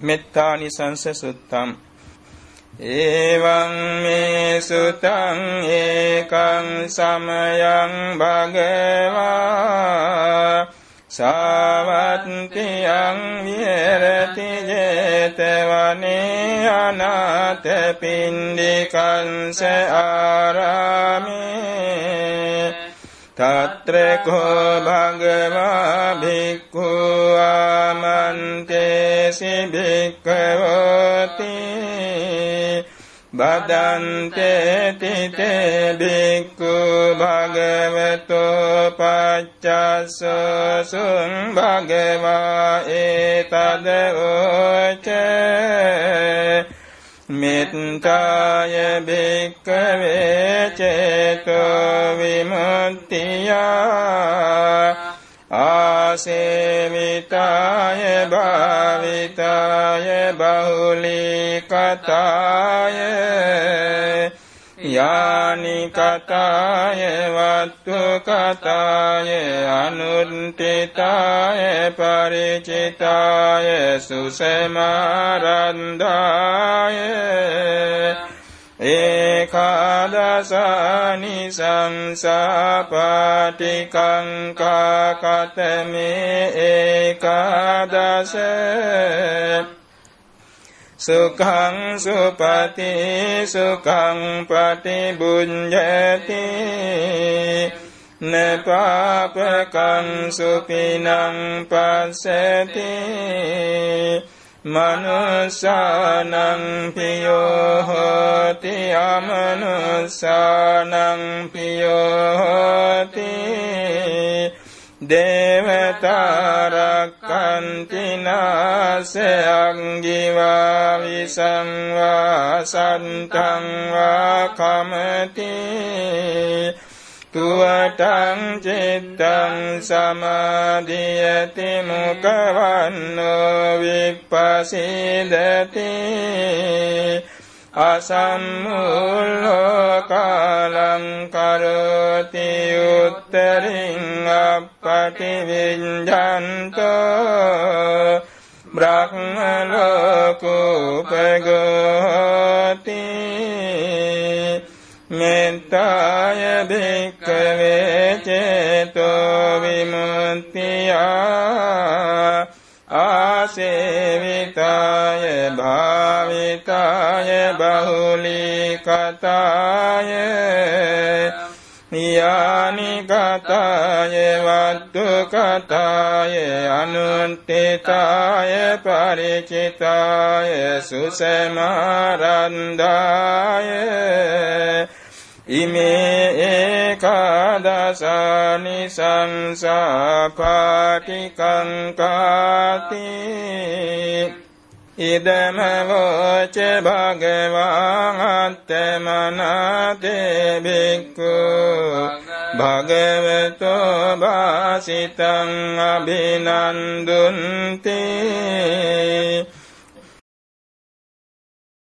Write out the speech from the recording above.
මෙත්තානිසංස සුත්තම් එවං මේ සුතං ඒකං සමයං භගවා සාවත්තියං විහෙරති 제තවනේ අනාථ පින්ඩිකංස ආරාමේ තත්‍ර කෝ භගවා භික්ඛු ආමන්තේසි භික්ඛවෝති බදන්තේ තිතේ බික්ඛු භගවතෝ පච්චස්සසුං භගවා ඒතද උච මෙත්තාය බික්ඛවේ චේතෝ විමුක්තියා. ආසේවිතාය භාවිතාය බහුලීකතාය යානි කතාය වත්තු කතාය අනුන්තිතාය පරිචිතාය සුසමාරන්දාය ඒකාදසානි සංසාපාටිකංකා කතමේ ඒකාදස සුඛං සුපති සුඛං පටිබුඤ්ජති නපාපකං සුපිනං පස්සති මනුසානං පියෝ හෝති අමනුසානං පියෝ හෝති දේවතාරක්කන්ති නාස අංගිවා විසංවා සන්තං වා කමති. තුවටං චිත්තං සමාධියති මුකවන්නෝ විප්පසීදති අසම්මුල්ලෝ කාලං කරති උත්තරින් අපටි විඤ්ජන්තෝ බ්‍රහ්මලෝකුපගෝති මෙත්තාය භික්කවේ චේතෝ විමුක්තියා ආසේවිතාය භාවිතාය බහුලීකතාය නියානි කතාය වත්තු කතාය අනුන්තිතාය පරිචිතාය සුසමාරන්දාය ඉමේ ඒකාදසානි සංසාපාටිකංකාති ඉදමවෝච භගවාත්තමනතේ බික්කු භගවතෝ භාසිතං අභිනන්දුන්තේ